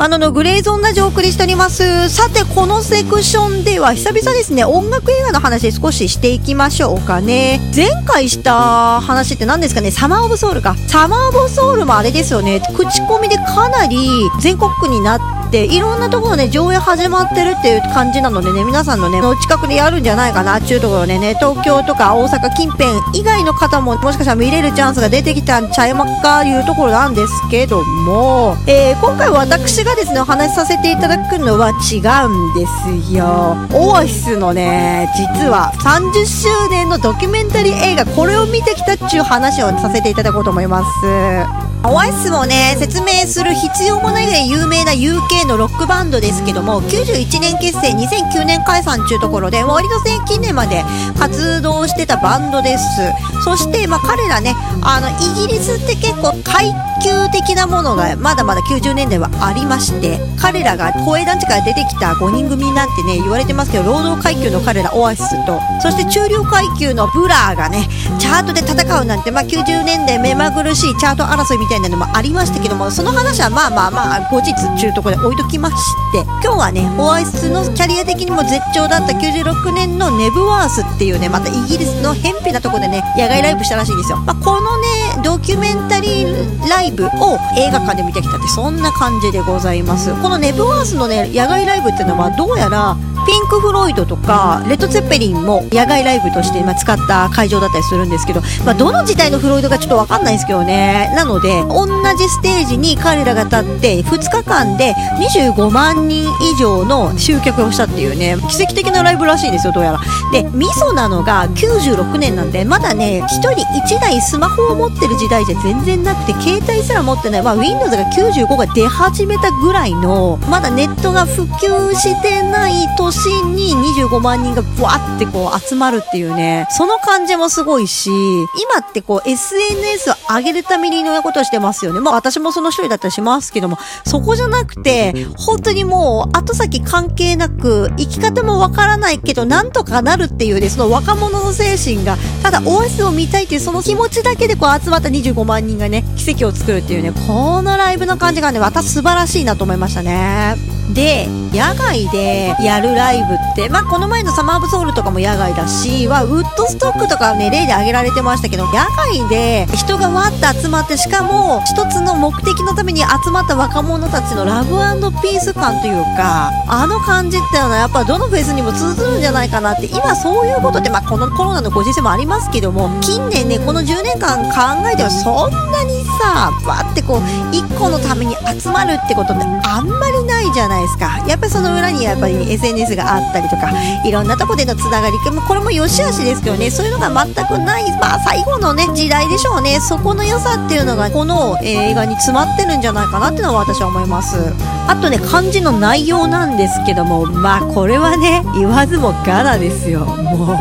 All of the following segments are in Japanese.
あの、グレーゾーンラジオお送りしております。さて、このセクションでは久々ですね、音楽映画の話少ししていきましょうかね。前回した話って何ですかね、サマーオブソウルか。サマーオブソウルもあれですよね、口コミでかなり全国区になって、いろんなところで上映始まってるっていう感じなのでね、皆さんのね、お近くでやるんじゃないかなっていうところでね、東京とか大阪近辺以外の方ももしかしたら見れるチャンスが出てきたんちゃいまっかいうところなんですけども、えー今回私がですね、お話しさせていただくのは違うんですよ。オアシスのね、実は30周年のドキュメンタリー映画、これを見てきたっちゅう話をさせていただこうと思います。オアシスもね、説明する必要もないぐらい有名な UK のロックバンドですけども、91年結成、2009年解散っていうところで、割と近年まで活動してたバンドです。そして、まあ彼らね、あの、イギリスって結構階級的なものがまだまだ90年代はありまして、彼らが公営団地から出てきた5人組なんてね、言われてますけど、労働階級の彼らオアシスと、そして中流階級の Blur がね、チャートで戦うなんて、まあ90年代目まぐるしいチャート争いみたいなたいなのもありましたけども、その話はまあまあまあ、後日っていうとこで置いときまして、今日はね、オアシスのキャリア的にも絶頂だった96年のネブワースっていうね、またイギリスの偏僻なとこでね、野外ライブしたらしいんですよ。まあ、このね、ドキュメンタリーライブを映画館で見てきたって、そんな感じでございます。このネブワースのね、野外ライブっていうのは、どうやら、ンク・フロイドとかレッド・ツェッペリンも野外ライブとして、まあ、使った会場だったりするんですけど、まあ、どの時代のフロイドかちょっとわかんないですけどね。なので同じステージに彼らが立って2日間で25万人以上の集客をしたっていうね奇跡的なライブらしいんですよどうやら。でミソなのが96年なんでまだね1人1台スマホを持ってる時代じゃ全然なくて携帯すら持ってない、まあ、Windows が95が出始めたぐらいのまだネットが普及してない年に25万人がブワってこう集まるっていうねその感じもすごいし今ってこう SNS を上げるためにいろんなことをしてますよね。まあ私もその一人だったりしますけどもそこじゃなくて本当にもう後先関係なく生き方もわからないけどなんとかなるっていうねその若者の精神がただオアシスを見たいっていうその気持ちだけでこう集まった25万人がね奇跡を作るっていうねこのライブの感じがね私素晴らしいなと思いましたね。で野外でやるライブって、まあ、この前のサマーオブソウルとかも野外だし、はウッドストックとかね、例で挙げられてましたけど、野外で人がわーって集まって、しかも一つの目的のために集まった若者たちのラブピース感というか、あの感じっていうのはやっぱどのフェスにも通ずるんじゃないかなって、今そういうことって、まあ、このコロナのご時世もありますけども、近年ね、この10年間考えてもそんなにさ、バーってこう、一個のために集まるってことってあんまりないじゃないですか。やっぱりその裏にやっぱり SNS があったりとか、いろんなとこでのつながり、これも良し悪しですけどね、そういうのが全くない、まあ最後のね、時代でしょうね。そこの良さっていうのが、この、映画に詰まってるんじゃないかなっていうのは私は思います。あとね、漢字の内容なんですけども、まあこれはね、言わずもがなですよ。もう、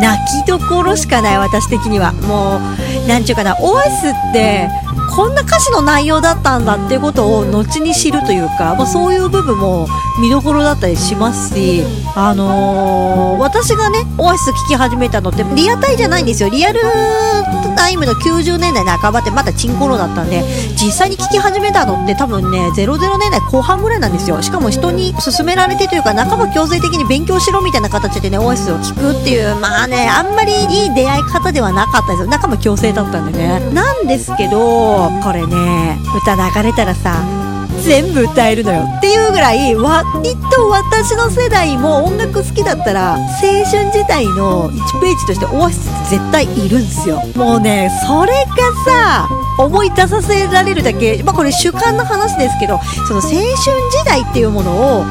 泣きどころしかない、私的には。もう、なんちゅうかな、オアシスって、こんな歌詞の内容だったんだっていうことを後に知るというか、まあ、そういう部分も見どころだったりしますし、あのー私がね、オアシス聴き始めたのってリアタイじゃないんですよ。リアルタイムの90年代半ばってまだチンコロだったんで、実際に聴き始めたのって多分ね、00年代後半ぐらいなんですよ。しかも人に勧められてというか、仲間強制的に勉強しろみたいな形でね、オアシスを聴くっていう、まあね、あんまりいい出会い方ではなかったんですよ。仲間強制だったんでね。なんですけど、これね、歌流れたらさ、全部歌えるのよっていうぐらい割と私の世代も音楽好きだったら青春時代の1ページとしてオアシス絶対いるんですよ。もうねそれがさ思い出させられるだけまあこれ主観の話ですけどその青春時代っていうものを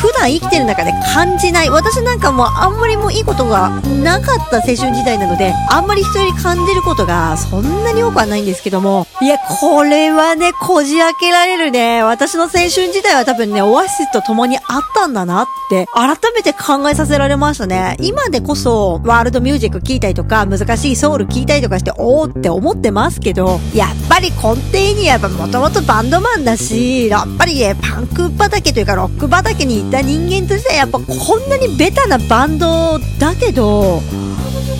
普段生きてる中で感じない。私なんかもあんまりもういいことがなかった青春時代なのであんまり人より感じることがそんなに多くはないんですけどもいやこれはねこじ開けられるね。私の青春時代は多分ねオアシスと共にあったんだなって改めて考えさせられましたね。今でこそワールドミュージック聴いたりとか難しいソウル聴いたりとかしておーって思ってますけどやっぱり根底にやっぱもともとバンドマンだしやっぱりねパンク畑というかロック畑にいた人間としてはやっぱこんなにベタなバンドだけど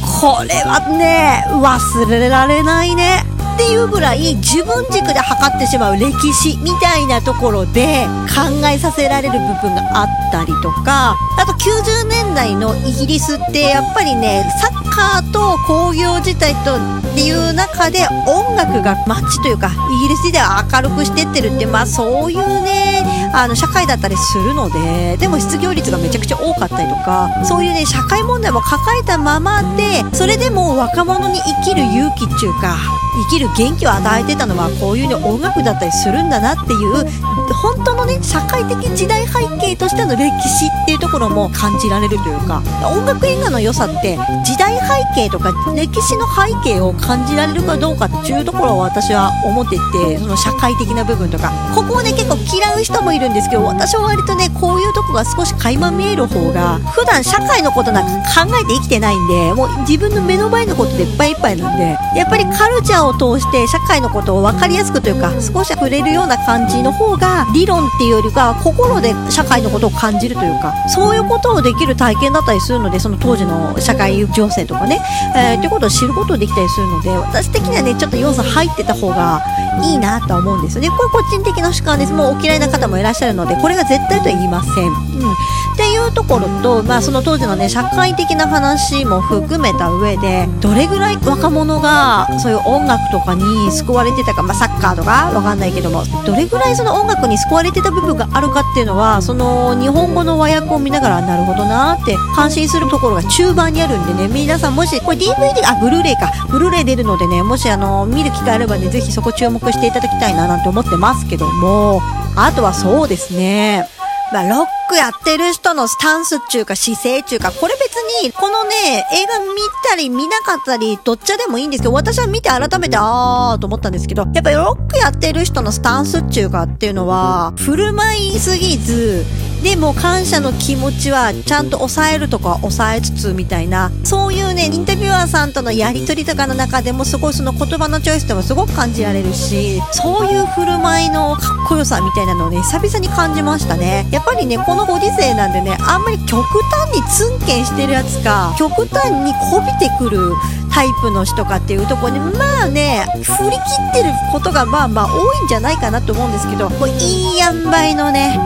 これはね忘れられないね。っていうぐらい自分軸で測ってしまう歴史みたいなところで考えさせられる部分があったりとかあと90年代のイギリスってやっぱりねサッカーと工業自体とっていう中で音楽がマッチというかイギリス時代は明るくしてってるってまあそういうねあの社会だったりするのででも失業率がめちゃくちゃ多かったりとかそういうね社会問題も抱えたままでそれでも若者に生きる勇気っていうか生きる元気を与えてたのはこういうね音楽だったりするんだなっていう本当のね社会的時代背景としての歴史っていうところも感じられるというか音楽映画の良さって時代背景とか歴史の背景を感じられるかどうかっていうところを私は思っていてその社会的な部分とか。ここをね結構嫌う人もいるんですけど私は割とねこういうとこが少し垣間見える方が普段社会のことなんか考えて生きてないんでもう自分の目の前のことでいっぱいいっぱいなんでやっぱりカルチャーをを通して社会のことを分かりやすくというか少し触れるような感じの方が理論っていうよりか心で社会のことを感じるというかそういうことをできる体験だったりするのでその当時の社会情勢とかね、えー、っていうことを知ることができたりするので私的にはねちょっと要素入ってた方がいいなとは思うんですよね。これ個人的な主観です。もうお嫌いな方もいらっしゃるのでこれが絶対とは言いません、うん、っていうところと、まあ、その当時のね社会的な話も含めた上でどれぐらい若者がそういう音楽とかに救われてたか、まあ、サッカーとか？わかんないけども。どれぐらいその音楽に救われてた部分があるかっていうのはその日本語の和訳を見ながらなるほどなって感心するところが中盤にあるんでね。皆さんもしこれ DVD あブルーレイか。ブルーレイ出るのでね。もしあの見る機会あればねぜひそこ注目していただきたいななんて思ってますけども。あとはそうですね。まあ、ロックやってる人のスタンスっていうか姿勢っていうか、これ別に、このね、映画見たり見なかったり、どっちでもいいんですけど、私は見て改めて、あーと思ったんですけど、やっぱりロックやってる人のスタンスっていうかっていうのは、振る舞いすぎず、でも感謝の気持ちはちゃんと抑えるとか抑えつつみたいなそういうねインタビュアーさんとのやり取りとかの中でもすごいその言葉のチョイスとかすごく感じられるしそういう振る舞いのかっこよさみたいなのをね久々に感じましたね。やっぱりねこのご時世なんでねあんまり極端にツンケンしてるやつか極端にこびてくるタイプの人かっていうとこにまあね振り切ってることがまあまあ多いんじゃないかなと思うんですけどこういい塩梅のね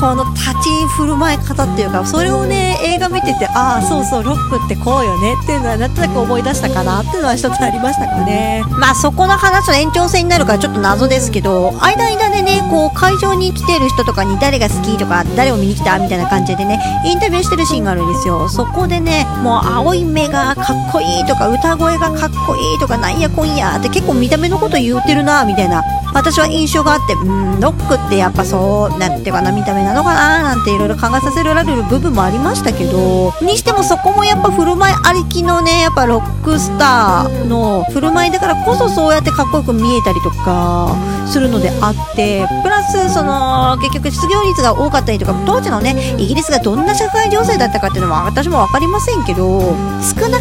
この立ち振る舞い方っていうかそれをね映画見ててああそうそうロックってこうよねっていうのはなんとなく思い出したかなっていうのは一つありましたかね。まあそこの話の延長線になるからちょっと謎ですけど間間でねこう会場に来てる人とかに誰が好きとか誰を見に来たみたいな感じでねインタビューしてるシーンがあるんですよ。そこでねもう青い目がかっこいいとか歌声がかっこいいとかなんやこんやって結構見た目のこと言うてるなみたいな。私は印象があってうんロックってやっぱそうなんていうかな見た目なのかななんていろいろ考えさせられる部分もありましたけどにしてもそこもやっぱ振る舞いありきのねやっぱロックスターの振る舞いだからこそそうやってかっこよく見えたりとかするのであってプラスその結局失業率が多かったりとか当時のねイギリスがどんな社会情勢だったかっていうのは私も分かりませんけど少な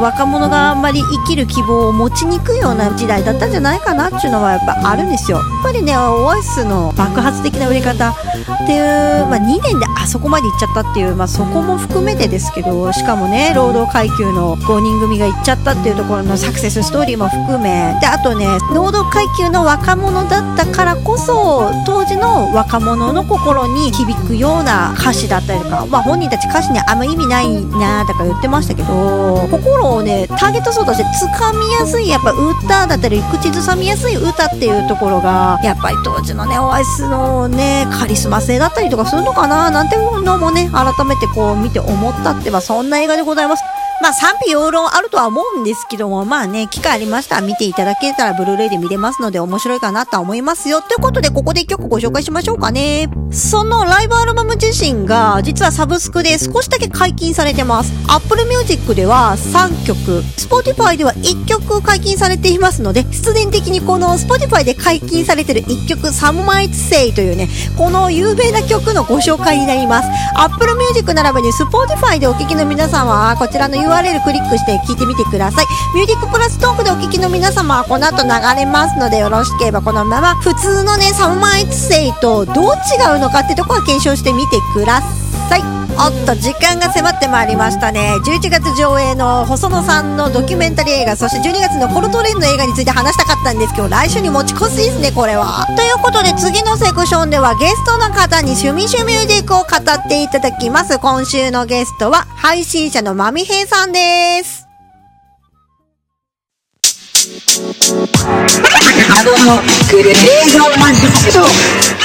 若者があんまり生きる希望を持ちにくいような時代だったんじゃないかなっていうのはやっぱあるんですよ。やっぱりねオアシスの爆発的な売れ方っていう、まあ、2年であそこまで行っちゃったっていう、まあ、そこも含めてですけどしかもね労働階級の5人組が行っちゃったっていうところのサクセスストーリーも含めであとね労働階級の若者だったからこそ当時の若者の心に響くような歌詞だったりとか、まあ、本人たち歌詞にあんま意味ないなとか言ってましたけど心をねターゲット層として掴みやすいやっぱ歌だったり口ずさみやすい歌っていうところがやっぱり当時のねオアイスのねカリスマ性だったりとかするのかななんていうのもね改めてこう見て思ったってまあそんな映画でございます。まあ賛否両論あるとは思うんですけども、まあね、機会ありましたら見ていただけたらブルーレイで見れますので面白いかなとは思いますよ。ということで、ここで一曲ご紹介しましょうかね。そのライブアルバム自身が、実はサブスクで少しだけ解禁されてます。Apple Music では3曲、Spotify では1曲解禁されていますので、必然的にこの Spotify で解禁されてる1曲、Some Might Say というね、この有名な曲のご紹介になります。Apple Music 並びに Spotify でお聴きの皆さんは、こちらの URL クリックして聞いてみてください。ミュージックプラストークでお聴きの皆様はこの後流れますので、よろしければこのまま、普通のね、サムマイツセイとどう違うのかってとこは検証してみてください。おっと、時間が迫ってまいりましたね。11月上映の細野さんのドキュメンタリー映画、そして12月のコルトレンの映画について話したかったんですけど、来週に持ち越しですね、これは。ということで、次のセクションではゲストの方に趣味趣ミュージックを語っていただきます。今週のゲストは、配信者のまみへいさんです。あの、グレーゾーマンション。